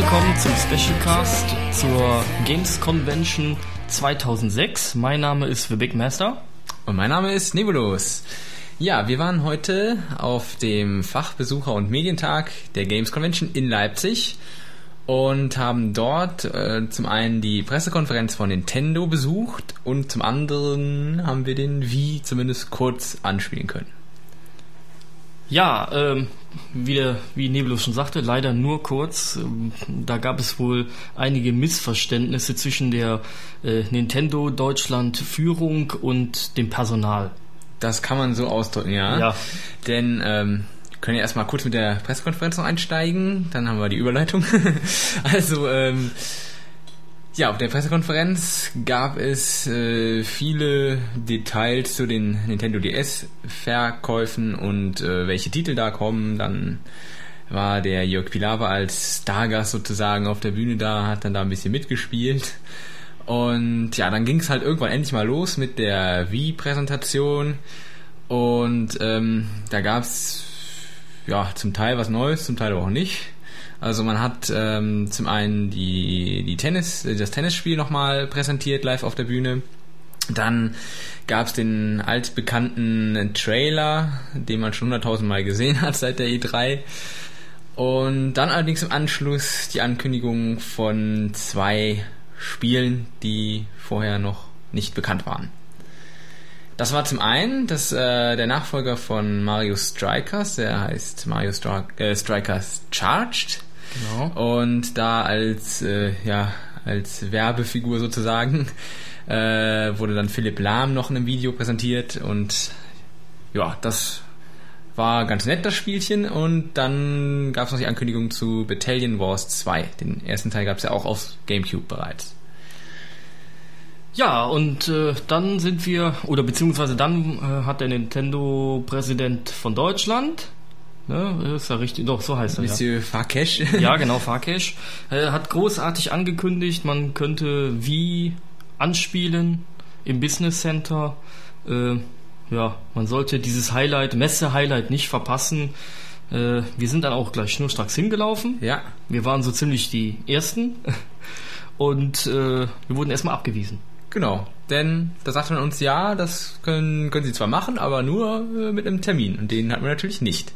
Willkommen zum Specialcast zur Games Convention 2006. Mein Name ist The Big Master. Und mein Name ist Nebulus. Ja, wir waren heute auf dem Fachbesucher- und Medientag der Games Convention in Leipzig und haben dort äh, zum einen die Pressekonferenz von Nintendo besucht und zum anderen haben wir den Wii zumindest kurz anspielen können. Ja, ähm, wie, der, wie Nebulus schon sagte, leider nur kurz. Ähm, Da gab es wohl einige Missverständnisse zwischen der äh, Nintendo Deutschland Führung und dem Personal. Das kann man so ausdrücken, ja. Ja. Denn ähm, können ja erstmal kurz mit der Pressekonferenz noch einsteigen, dann haben wir die Überleitung. also, ähm, ja, auf der Pressekonferenz gab es äh, viele Details zu den Nintendo DS-Verkäufen und äh, welche Titel da kommen. Dann war der Jörg Pilawa als Stargast sozusagen auf der Bühne da, hat dann da ein bisschen mitgespielt. Und ja, dann ging es halt irgendwann endlich mal los mit der Wii-Präsentation. Und ähm, da gab's ja zum Teil was Neues, zum Teil aber auch nicht. Also man hat ähm, zum einen die, die Tennis, äh, das Tennisspiel nochmal präsentiert live auf der Bühne. Dann gab's den altbekannten Trailer, den man schon hunderttausend Mal gesehen hat seit der E3. Und dann allerdings im Anschluss die Ankündigung von zwei Spielen, die vorher noch nicht bekannt waren. Das war zum einen das, äh, der Nachfolger von Mario Strikers, der heißt Mario Stri äh, Strikers Charged. Genau. Und da als, äh, ja, als Werbefigur sozusagen äh, wurde dann Philipp Lahm noch in einem Video präsentiert und ja, das war ganz nett, das Spielchen. Und dann gab es noch die Ankündigung zu Battalion Wars 2. Den ersten Teil gab es ja auch auf Gamecube bereits. Ja, und äh, dann sind wir, oder beziehungsweise dann äh, hat der Nintendo-Präsident von Deutschland, ne, ist ja richtig, doch, so heißt er. Ja. Monsieur Farkesh. Ja, genau, Farkesh. Äh, hat großartig angekündigt, man könnte wie anspielen im Business Center. Äh, ja, man sollte dieses Highlight, Messe-Highlight nicht verpassen. Äh, wir sind dann auch gleich schnurstracks hingelaufen. Ja, Wir waren so ziemlich die Ersten. Und äh, wir wurden erstmal abgewiesen. genau. Denn da sagte man uns, ja, das können, können sie zwar machen, aber nur äh, mit einem Termin. Und den hatten wir natürlich nicht.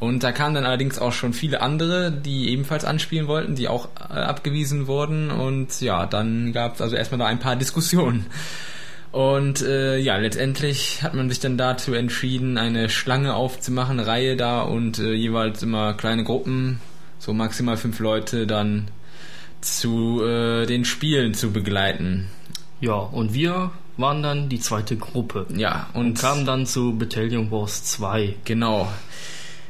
Und da kamen dann allerdings auch schon viele andere, die ebenfalls anspielen wollten, die auch äh, abgewiesen wurden. Und ja, dann gab es also erstmal da ein paar Diskussionen. Und äh, ja, letztendlich hat man sich dann dazu entschieden, eine Schlange aufzumachen, Reihe da und äh, jeweils immer kleine Gruppen, so maximal fünf Leute, dann zu äh, den Spielen zu begleiten. Ja, und wir waren dann die zweite Gruppe. Ja, und, Und kamen dann zu Battalion Wars 2. Genau.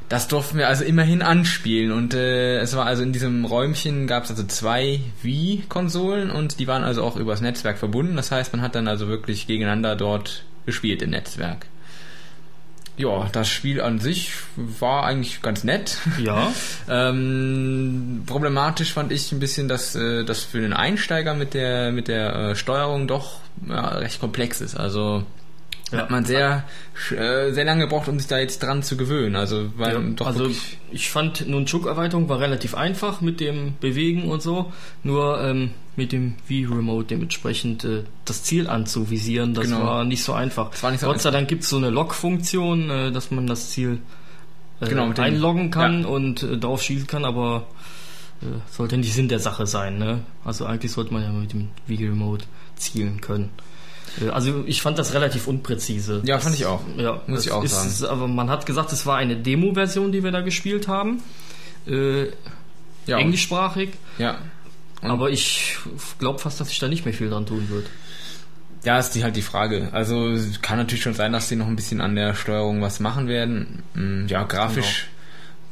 Das durften wir also immerhin anspielen und äh, es war also in diesem Räumchen gab es also zwei Wii-Konsolen und die waren also auch übers Netzwerk verbunden. Das heißt, man hat dann also wirklich gegeneinander dort gespielt im Netzwerk. Ja, das Spiel an sich war eigentlich ganz nett. Ja. Ähm, problematisch fand ich ein bisschen, dass äh, das für den Einsteiger mit der mit der äh, Steuerung doch ja, recht komplex ist. Also Ja. hat man sehr äh, sehr lange gebraucht, um sich da jetzt dran zu gewöhnen. Also weil Ja, doch also ich fand Nunchuk-Erweiterung war relativ einfach mit dem Bewegen und so, nur ähm, mit dem Wii-Remote dementsprechend äh, das Ziel anzuvisieren, das Genau. war nicht so einfach. Das war nicht so Gott sei Dank gibt es so eine Log-Funktion, äh, dass man das Ziel äh, Genau, einloggen kann ja. und äh, darauf schießen kann, aber äh, sollte nicht Sinn der Sache sein. Ne? Also eigentlich sollte man ja mit dem Wii-Remote zielen können. Also ich fand das relativ unpräzise. Ja, fand ich auch. Ja, Muss ich auch ist, Aber man hat gesagt, es war eine Demo-Version, die wir da gespielt haben. Äh, ja, englischsprachig. ja. Und- Aber ich glaube fast, dass sich da nicht mehr viel dran tun wird. Ja, ist die halt die Frage. Also es kann natürlich schon sein, dass sie noch ein bisschen an der Steuerung was machen werden. Mm, Ja, grafisch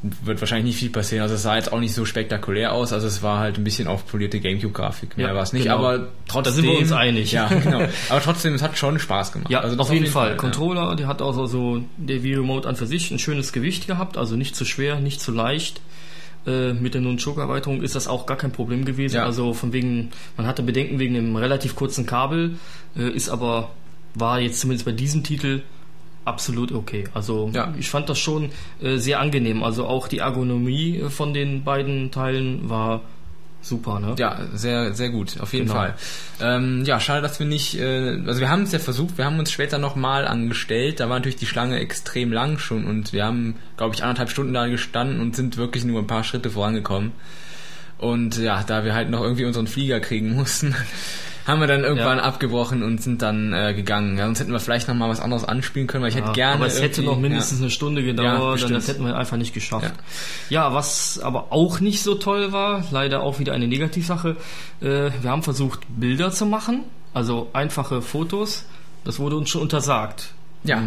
wird wahrscheinlich nicht viel passieren. Also es sah jetzt auch nicht so spektakulär aus. Also es war halt ein bisschen aufpolierte Gamecube-Grafik. Mehr Ja, war es nicht. genau. Aber trotzdem. Da sind wir uns einig. Ja, genau. Aber trotzdem, es hat schon Spaß gemacht. Ja, also auf jeden Fall. ja. Controller, der hat auch so, so der Wii Remote an für sich ein schönes Gewicht gehabt, also nicht zu schwer, nicht zu leicht. Äh, mit der Nunchuk-Erweiterung ist das auch gar kein Problem gewesen. Ja. Also von wegen, man hatte Bedenken wegen dem relativ kurzen Kabel, äh, ist aber, war jetzt zumindest bei diesem Titel absolut okay. Also Ja. ich fand das schon äh, sehr angenehm. Also auch die Ergonomie äh, von den beiden Teilen war super, ne? Ja, sehr, sehr gut, auf jeden Genau. Fall. Ähm, ja, schade, dass wir nicht, äh, also wir haben es ja versucht, wir haben uns später nochmal angestellt, da war natürlich die Schlange extrem lang schon und wir haben, glaube ich, anderthalb Stunden da gestanden und sind wirklich nur ein paar Schritte vorangekommen. Und ja, da wir halt noch irgendwie unseren Flieger kriegen mussten, haben wir dann irgendwann Ja. abgebrochen und sind dann äh, gegangen. Ja, sonst hätten wir vielleicht noch mal was anderes anspielen können, weil ich hätte Ja, gerne aber es hätte noch mindestens eine Stunde gedauert, dann das hätten wir einfach nicht geschafft. Ja. was aber auch nicht so toll war, leider auch wieder eine Negativsache, äh, wir haben versucht Bilder zu machen, also einfache Fotos, das wurde uns schon untersagt. Ja,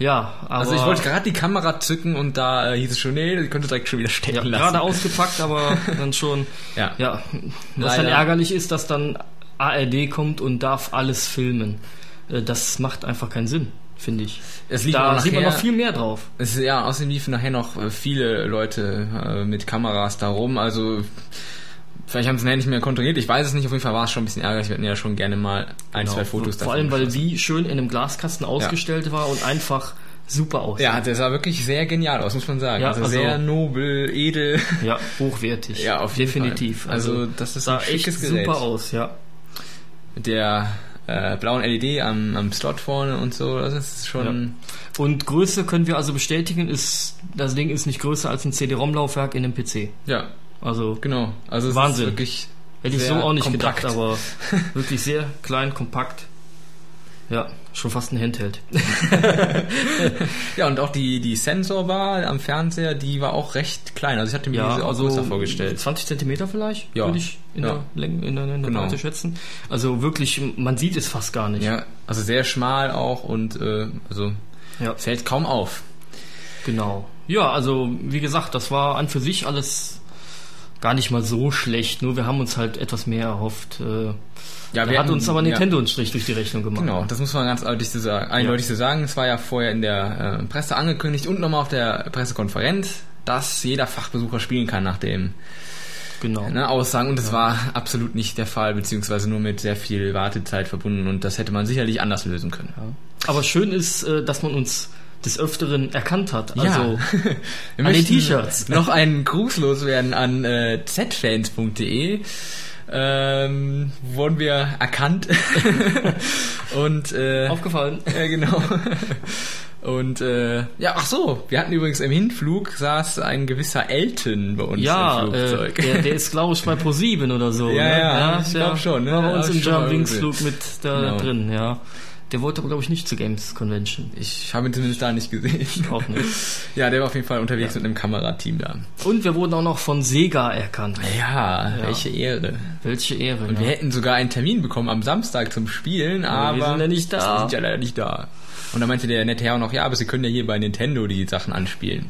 Ja, aber also ich wollte gerade die Kamera zücken und da äh, hieß es schon, nee, die könnte direkt schon wieder stecken ja, lassen. gerade ausgepackt, aber dann schon Ja. Ja, was dann Leider. ärgerlich ist, dass dann ARD kommt und darf alles filmen. Äh, Das macht einfach keinen Sinn, finde ich. Es lief Da auch sieht man nachher- noch viel mehr drauf. Es, ja, außerdem liefen nachher noch äh, viele Leute äh, mit Kameras da rum. Also vielleicht haben sie es nachher nicht mehr kontrolliert. Ich weiß es nicht. Auf jeden Fall war es schon ein bisschen ärgerlich. Wir hätten ja schon gerne mal ein, Genau. zwei Fotos Vor davon allem, weil die schön in einem Glaskasten ausgestellt war und einfach super aussah. Ja, der sah wirklich sehr genial aus, muss man sagen. Ja, also, also- sehr nobel, edel. Ja, hochwertig. Ja, auf jeden Definitiv. Fall. Also, das ist sah ein schickes echt Gerät. super aus, ja. Mit der äh, blauen LED am, am Slot vorne und so. Das ist schon... Und Größe können wir also bestätigen, ist das Ding ist nicht größer als ein CD-ROM-Laufwerk in einem PC. Ja, Also genau. Also Wahnsinn. hätte ich so auch nicht kompakt. gedacht, aber wirklich sehr klein, kompakt. Ja, schon fast ein Handheld. Ja, und auch die, die Sensorbar am Fernseher, die war auch recht klein. Also ich hatte mir Ja, diese auch also größer vorgestellt. 20 Zentimeter vielleicht, Ja. würde ich in Ja. der Länge, in der, in der Genau. Breite schätzen. Also wirklich, man sieht es fast gar nicht. Ja, also sehr schmal auch und äh, also Ja. fällt kaum auf. Genau. Ja, also wie gesagt, das war an für sich alles gar nicht mal so schlecht. Nur wir haben uns halt etwas mehr erhofft. Äh, Ja, da hat hatten- uns aber ja, Nintendo einen Strich durch die Rechnung gemacht. Genau, das muss man ganz eindeutig so sagen. Eindeutig so sagen. Es war ja vorher in der äh, Presse angekündigt und nochmal auf der Pressekonferenz, dass jeder Fachbesucher spielen kann nach dem Genau. ne, Aussagen. Und das war absolut nicht der Fall, beziehungsweise nur mit sehr viel Wartezeit verbunden. Und das hätte man sicherlich anders lösen können. Ja. Aber schön ist, äh, dass man uns des Öfteren erkannt hat. Ja. Also Wir An den T-Shirts. noch einen Gruß loswerden an äh, zfans.de. Ähm, wurden wir erkannt. und äh, aufgefallen. ja, genau. Und äh, ja, ach so, wir hatten übrigens im Hinflug saß ein gewisser Elton bei uns Ja, im äh, Flugzeug. der, der ist glaube ich bei Pro7 oder so. Ja, ne? ja, ich ist glaub schon, ne? War bei uns im schon mal Jump Wings gesehen. Flug mit da Genau. drin, ja. Der wollte aber glaube ich nicht zur Games Convention. ich habe ihn zumindest da nicht gesehen. Auch nicht. Ja, der war auf jeden Fall unterwegs mit einem Kamerateam da. Und wir wurden auch noch von Sega erkannt. Ja, welche Ehre. Welche Ehre. Und ja. wir hätten sogar einen Termin bekommen am Samstag zum Spielen, aber wir sind ja nicht da. Wir sind ja leider nicht da. Und dann meinte der nette Herr auch noch, ja, aber Sie können ja hier bei Nintendo die Sachen anspielen.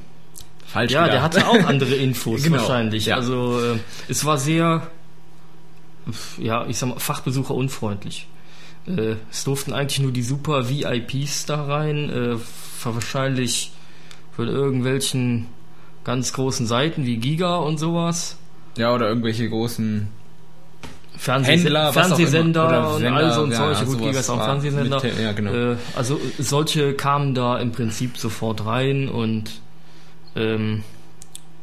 Falsch Ja, der gedacht. hatte auch andere Infos Genau, wahrscheinlich. ja. Also äh, es war sehr, ja, ich sag mal, Fachbesucher unfreundlich. Äh, es durften eigentlich nur die super VIPs da rein, äh, wahrscheinlich von irgendwelchen ganz großen Seiten wie Giga und sowas. Ja, oder irgendwelche großen Fernseh Händler, Fernsehsender und all so und ja, solche. Gut, sowas Giga ist auch ein Fernsehsender. mit- ja, genau. Äh, also solche kamen da im Prinzip sofort rein und ähm,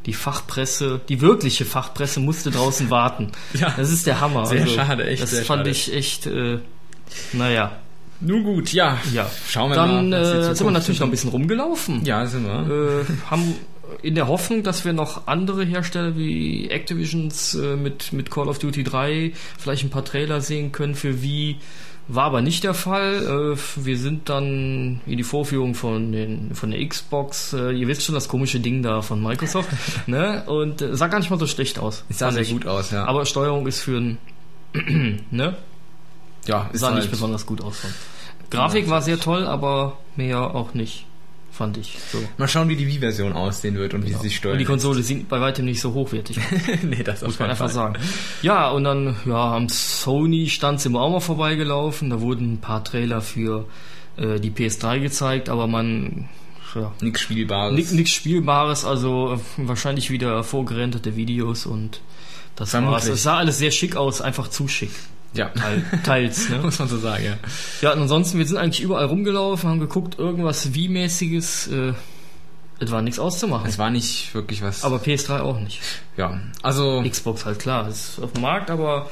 die Fachpresse, die wirkliche Fachpresse musste draußen warten. Ja. Das ist der Hammer. Sehr schade, echt Das fand schade. ich echt, äh, naja. Nun gut, ja. Ja. Schauen wir Dann mal. die äh, sind wir natürlich noch ein bisschen rumgelaufen. Ja, sind wir. Äh, haben in der Hoffnung, dass wir noch andere Hersteller wie Activisions äh, mit, mit Call of Duty 3 vielleicht ein paar Trailer sehen können für wie war aber nicht der Fall. Äh, wir sind dann in die Vorführung von, den, von der Xbox. Äh, ihr wisst schon, das komische Ding da von Microsoft. ne? Und äh, sah gar nicht mal so schlecht aus. Es sah sehr ich. gut aus, ja. Aber Steuerung ist für ein. ne? Ja, Sah nicht halt, besonders gut aus. Grafik war sehr toll, aber mehr auch nicht. Fand ich. So. Mal schauen, wie die Wii-Version aussehen wird und wie sie sich steuert. Und die Konsole sieht bei weitem nicht so hochwertig. aus. nee, das auf Muss man keinen einfach Fall. sagen. Ja, und dann, ja, am Sony-Stand sind wir auch mal vorbeigelaufen. Da wurden ein paar Trailer für äh, die PS3 gezeigt, aber man, ja, Nichts Spielbares. nichts nix Spielbares, also äh, wahrscheinlich wieder vorgerenderte Videos und das Vermutlich. war's. Es sah alles sehr schick aus, einfach zu schick. Ja. Teil, teils, ne? Muss man so sagen, ja. Ja, und ansonsten, wir sind eigentlich überall rumgelaufen, haben geguckt, irgendwas Wii-mäßiges, äh, es war nichts auszumachen. Es war nicht wirklich was. aber PS3 auch nicht. ja, also Xbox halt klar, ist auf dem Markt, aber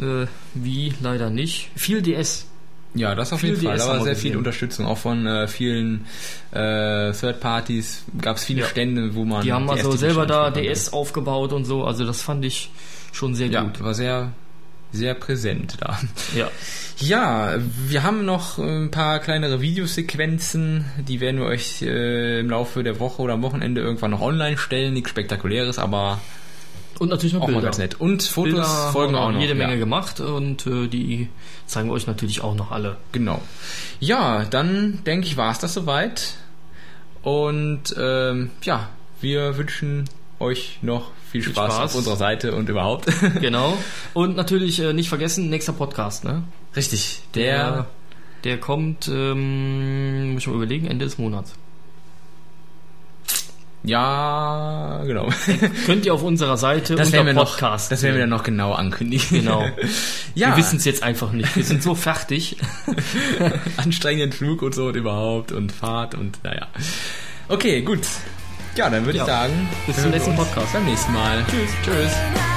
äh, Wii leider nicht. Viel DS. ja, das auf viel jeden Fall. DS Da war sehr viel gesehen. Unterstützung auch von äh, vielen äh, Third Parties. Gab es viele Ja. Stände, wo man Die haben also selber da. DS aufgebaut und so, also das fand ich schon sehr Ja, gut. war sehr sehr präsent da. Ja. Ja, wir haben noch ein paar kleinere Videosequenzen, die werden wir euch äh, im Laufe der Woche oder am Wochenende irgendwann noch online stellen. Nichts Spektakuläres, aber Und natürlich noch auch mal Bilder. ganz nett. Und Fotos Bilder folgen auch noch. jede Menge ja. gemacht und äh, die zeigen wir euch natürlich auch noch alle. Genau. Ja, dann denke ich, war es das soweit. Und ähm, ja, wir wünschen euch noch viel Viel Spaß, Spaß. auf unserer Seite und überhaupt. Genau. Und natürlich äh, nicht vergessen, nächster Podcast, ne? Richtig, Der, der kommt, ähm, muss ich mal überlegen, Ende des Monats. ja, genau. Könnt ihr auf unserer Seite Das unter wir noch, Podcast. das werden wir dann noch genau ankündigen. Genau. ja, Wir wissen es jetzt einfach nicht. Wir sind so fertig. anstrengenden Flug und so und überhaupt und Fahrt und naja. Okay, gut. Ja, dann würde Ja. ich sagen, Bis zum nächsten Podcast. Beim nächsten Mal. Tschüss. Tschüss.